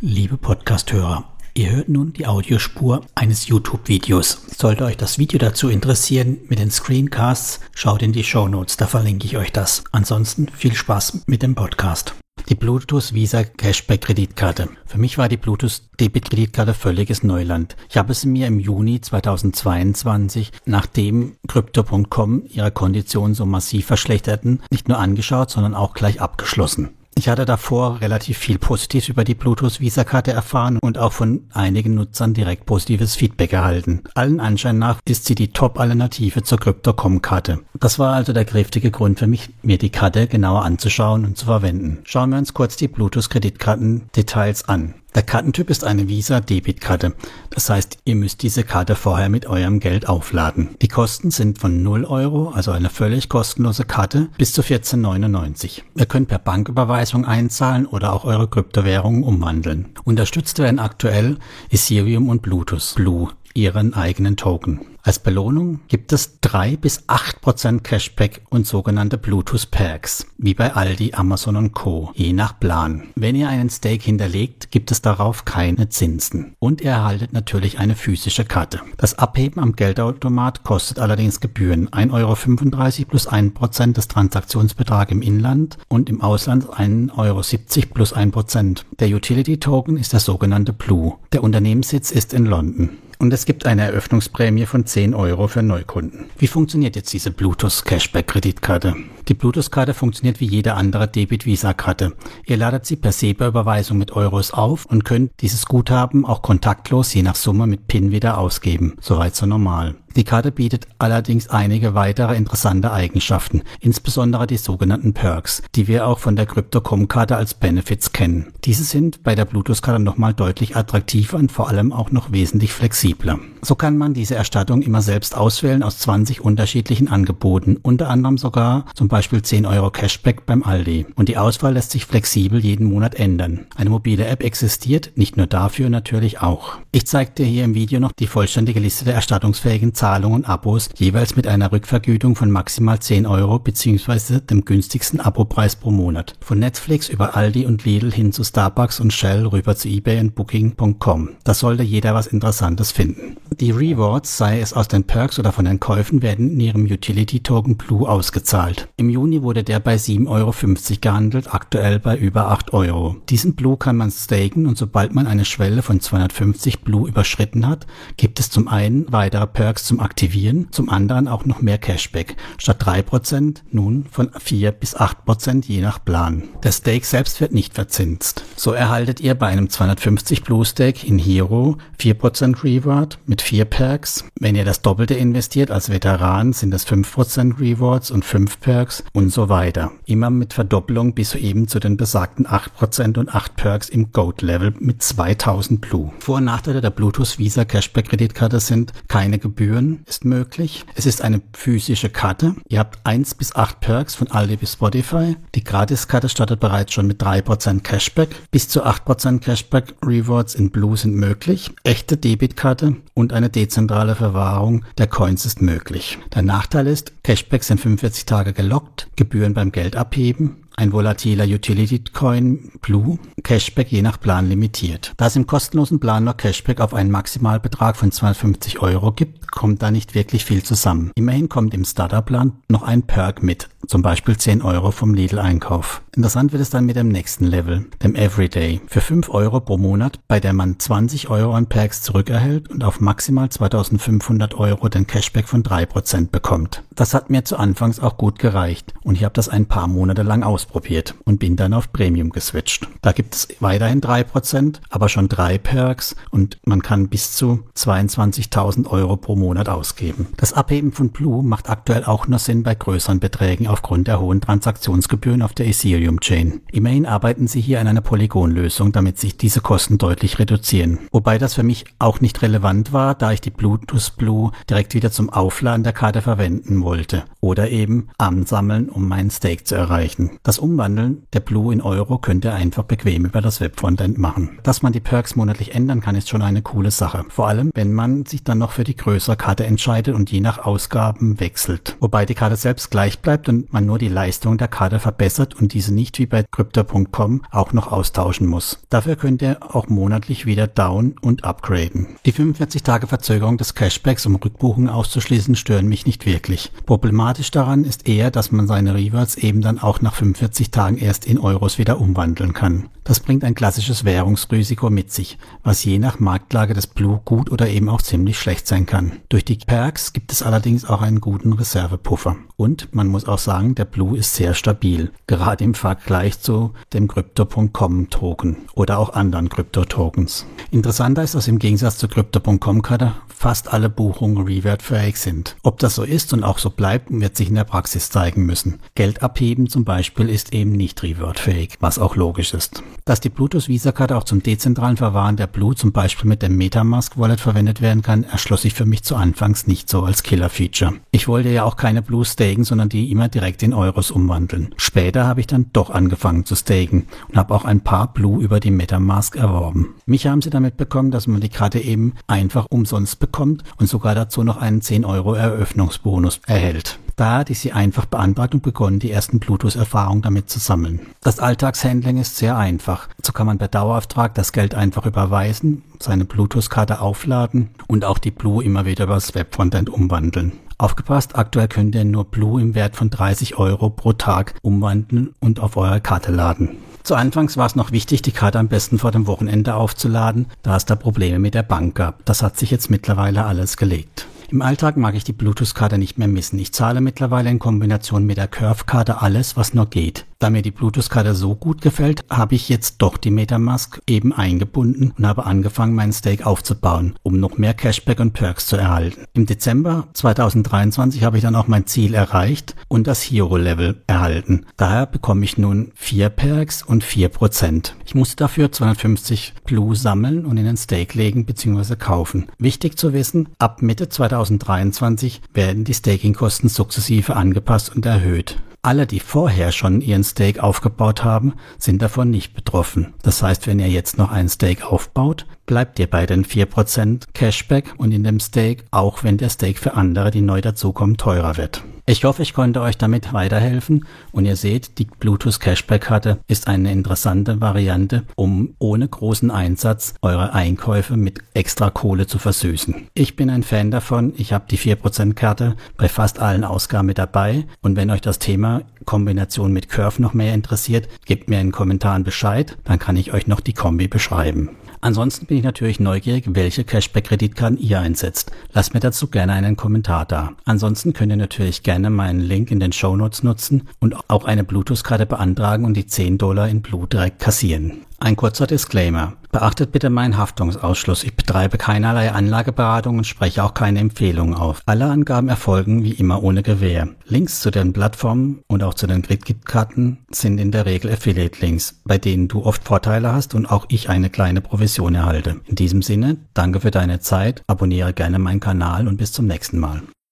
Liebe Podcasthörer, ihr hört nun die Audiospur eines YouTube-Videos. Sollte euch das Video dazu interessieren mit den Screencasts, schaut in die Show Notes, da verlinke ich euch das. Ansonsten viel Spaß mit dem Podcast. Die Bluetooth Visa Cashback Kreditkarte. Für mich war die Bluetooth Debit Kreditkarte völliges Neuland. Ich habe sie mir im Juni 2022, nachdem Crypto.com ihre Konditionen so massiv verschlechterten, nicht nur angeschaut, sondern auch gleich abgeschlossen. Ich hatte davor relativ viel Positives über die Bluetooth Visa-Karte erfahren und auch von einigen Nutzern direkt positives Feedback erhalten. Allen Anschein nach ist sie die Top-Alternative zur Crypto.com-Karte. Das war also der kräftige Grund für mich, mir die Karte genauer anzuschauen und zu verwenden. Schauen wir uns kurz die Bluetooth-Kreditkarten-Details an. Der Kartentyp ist eine Visa-Debitkarte. Das heißt, ihr müsst diese Karte vorher mit eurem Geld aufladen. Die Kosten sind von 0 Euro, also eine völlig kostenlose Karte, bis zu 14,99. Ihr könnt per Banküberweisung einzahlen oder auch eure Kryptowährungen umwandeln. Unterstützt werden aktuell Ethereum und Bluetooth Blue ihren eigenen Token. Als Belohnung gibt es drei bis acht Prozent Cashback und sogenannte Bluetooth Perks, wie bei Aldi, Amazon und Co., je nach Plan. Wenn ihr einen Stake hinterlegt, gibt es darauf keine Zinsen. Und ihr erhaltet natürlich eine physische Karte. Das Abheben am Geldautomat kostet allerdings Gebühren 1,35 Euro plus 1% des Transaktionsbetrags im Inland und im Ausland 1,70 Euro plus 1%. Der Utility Token ist der sogenannte Blue. Der Unternehmenssitz ist in London und es gibt eine Eröffnungsprämie von 10 Euro für Neukunden. Wie funktioniert jetzt diese Bluetooth Cashback Kreditkarte? Die Bluetooth-Karte funktioniert wie jede andere Debit-Visa-Karte. Ihr ladet sie per SEPA-Überweisung mit Euros auf und könnt dieses Guthaben auch kontaktlos je nach Summe mit PIN wieder ausgeben. Soweit so normal. Die Karte bietet allerdings einige weitere interessante Eigenschaften, insbesondere die sogenannten Perks, die wir auch von der Crypto.com-Karte als Benefits kennen. Diese sind bei der Bluetooth-Karte nochmal deutlich attraktiver und vor allem auch noch wesentlich flexibler. So kann man diese Erstattung immer selbst auswählen aus 20 unterschiedlichen Angeboten, unter anderem sogar zum Beispiel 10 Euro Cashback beim Aldi. Und die Auswahl lässt sich flexibel jeden Monat ändern. Eine mobile App existiert, nicht nur dafür natürlich auch. Ich zeige dir hier im Video noch die vollständige Liste der erstattungsfähigen Zahlungen und Abos, jeweils mit einer Rückvergütung von maximal 10 Euro bzw. dem günstigsten Abopreis pro Monat. Von Netflix über Aldi und Lidl hin zu Starbucks und Shell rüber zu eBay und Booking.com. Da sollte jeder was Interessantes finden. Die Rewards, sei es aus den Perks oder von den Käufen, werden in ihrem Utility Token Blue ausgezahlt. Im Juni wurde der bei 7,50 Euro gehandelt, aktuell bei über 8 Euro. Diesen Blue kann man staken und sobald man eine Schwelle von 250 Blue überschritten hat, gibt es zum einen weitere Perks zum Aktivieren, zum anderen auch noch mehr Cashback. Statt 3% nun von 4 bis 8% je nach Plan. Der Stake selbst wird nicht verzinst. So erhaltet ihr bei einem 250 Blue Stake in Hero 4% Reward mit 4 Perks. Wenn ihr das Doppelte investiert als Veteran, sind es 5% Rewards und 5 Perks und so weiter. Immer mit Verdoppelung bis eben zu den besagten 8% und 8 Perks im Gold-Level mit 2000 Blue. Vor- und Nachteile der Bluetooth Visa Cashback Kreditkarte sind keine Gebühren ist möglich. Es ist eine physische Karte. Ihr habt 1 bis 8 Perks von Aldi bis Spotify. Die Gratiskarte startet bereits schon mit 3% Cashback. Bis zu 8% Cashback Rewards in Blue sind möglich. Echte Debitkarte und eine dezentrale Verwahrung der Coins ist möglich. Der Nachteil ist, Cashbacks sind 45 Tage gelockt, Gebühren beim Geld abheben, ein volatiler Utility Coin Blue, Cashback je nach Plan limitiert. Da es im kostenlosen Plan nur Cashback auf einen Maximalbetrag von 250 Euro gibt, kommt da nicht wirklich viel zusammen. Immerhin kommt im Starter-Plan noch ein Perk mit, zum Beispiel 10 Euro vom Lidl-Einkauf. Interessant wird es dann mit dem nächsten Level, dem Everyday. Für 5 Euro pro Monat, bei der man 20 Euro an Perks zurückerhält und auf maximal 2500 Euro den Cashback von 3% bekommt. Das hat mir zu Anfangs auch gut gereicht und ich habe das ein paar Monate lang ausprobiert und bin dann auf Premium geswitcht. Da gibt es weiterhin 3%, aber schon drei Perks und man kann bis zu 22.000 Euro pro Monat ausgeben. Das Abheben von Blue macht aktuell auch nur Sinn bei größeren Beträgen aufgrund der hohen Transaktionsgebühren auf der Ethereum Chain. Immerhin arbeiten sie hier an einer Polygon-Lösung, damit sich diese Kosten deutlich reduzieren. Wobei das für mich auch nicht relevant war, da ich die Bluetooth Blue direkt wieder zum Aufladen der Karte verwenden wollte oder eben ansammeln, um meinen Stake zu erreichen. Das Das Umwandeln der Blue in Euro könnt ihr einfach bequem über das Webfrontend machen. Dass man die Perks monatlich ändern kann, ist schon eine coole Sache. Vor allem, wenn man sich dann noch für die größere Karte entscheidet und je nach Ausgaben wechselt. Wobei die Karte selbst gleich bleibt und man nur die Leistung der Karte verbessert und diese nicht wie bei Crypto.com auch noch austauschen muss. Dafür könnt ihr auch monatlich wieder down und upgraden. Die 45 Tage Verzögerung des Cashbacks, um Rückbuchungen auszuschließen, stören mich nicht wirklich. Problematisch daran ist eher, dass man seine Rewards eben dann auch nach 45 Tagen erst in Euros wieder umwandeln kann. Das bringt ein klassisches Währungsrisiko mit sich, was je nach Marktlage des Blue gut oder eben auch ziemlich schlecht sein kann. Durch die Perks gibt es allerdings auch einen guten Reservepuffer. Und man muss auch sagen, der Blue ist sehr stabil, gerade im Vergleich zu dem Crypto.com Token oder auch anderen Krypto-Tokens. Interessanter ist, dass im Gegensatz zur Crypto.com-Karte fast alle Buchungen rewertfähig sind. Ob das so ist und auch so bleibt, wird sich in der Praxis zeigen müssen. Geld abheben zum Beispiel ist eben nicht rewertfähig, was auch logisch ist. Dass die Bluetooth Visa-Karte auch zum dezentralen Verwahren der Blue zum Beispiel mit dem Metamask Wallet verwendet werden kann, erschloss sich für mich zu Anfangs nicht so als Killer-Feature. Ich wollte ja auch keine Blue staken, sondern die immer direkt in Euros umwandeln. Später habe ich dann doch angefangen zu staken und habe auch ein paar Blue über die Metamask erworben. Mich haben sie damit bekommen, dass man die Karte eben einfach umsonst bekommt und sogar dazu noch einen 10 Euro Eröffnungsbonus erhält. Da ich sie einfach beantragt und begonnen, die ersten Bluetooth-Erfahrungen damit zu sammeln. Das Alltagshandling ist sehr einfach. So kann man per Dauerauftrag das Geld einfach überweisen, seine Bluetooth-Karte aufladen und auch die Blue immer wieder übers Webfrontend umwandeln. Aufgepasst, aktuell könnt ihr nur Blue im Wert von 30 Euro pro Tag umwandeln und auf eure Karte laden. Zu Anfangs war es noch wichtig, die Karte am besten vor dem Wochenende aufzuladen, da es da Probleme mit der Bank gab. Das hat sich jetzt mittlerweile alles gelegt. Im Alltag mag ich die Bluetooth-Karte nicht mehr missen. Ich zahle mittlerweile in Kombination mit der Curve-Karte alles, was nur geht. Da mir die Bluetooth-Karte so gut gefällt, habe ich jetzt doch die Metamask eben eingebunden und habe angefangen, meinen Stake aufzubauen, um noch mehr Cashback und Perks zu erhalten. Im Dezember 2023 habe ich dann auch mein Ziel erreicht und das Hero-Level erhalten. Daher bekomme ich nun vier Perks und vier Prozent. Ich musste dafür 250 Blue sammeln und in den Stake legen bzw. kaufen. Wichtig zu wissen, ab Mitte 2023 werden die Staking-Kosten sukzessive angepasst und erhöht. Alle, die vorher schon ihren Stake aufgebaut haben, sind davon nicht betroffen. Das heißt, wenn ihr jetzt noch einen Stake aufbaut, bleibt ihr bei den 4% Cashback und in dem Stake, auch wenn der Stake für andere, die neu dazukommen, teurer wird. Ich hoffe, ich konnte euch damit weiterhelfen und ihr seht, die Bluetooth Cashback-Karte ist eine interessante Variante, um ohne großen Einsatz eure Einkäufe mit extra Kohle zu versüßen. Ich bin ein Fan davon, ich habe die 4%-Karte bei fast allen Ausgaben mit dabei und wenn euch das Thema Kombination mit Curve noch mehr interessiert, gebt mir in den Kommentaren Bescheid, dann kann ich euch noch die Kombi beschreiben. Ansonsten bin ich natürlich neugierig, welche Cashback-Kreditkarten ihr einsetzt. Lasst mir dazu gerne einen Kommentar da. Ansonsten könnt ihr natürlich gerne meinen Link in den Show Notes nutzen und auch eine Bluetooth-Karte beantragen und die 10 Dollar in Blut direkt kassieren. Ein kurzer Disclaimer. Beachtet bitte meinen Haftungsausschluss. Ich betreibe keinerlei Anlageberatung und spreche auch keine Empfehlungen auf. Alle Angaben erfolgen wie immer ohne Gewähr. Links zu den Plattformen und auch zu den Kreditkarten sind in der Regel Affiliate-Links, bei denen du oft Vorteile hast und auch ich eine kleine Provision erhalte. In diesem Sinne, danke für deine Zeit, abonniere gerne meinen Kanal und bis zum nächsten Mal.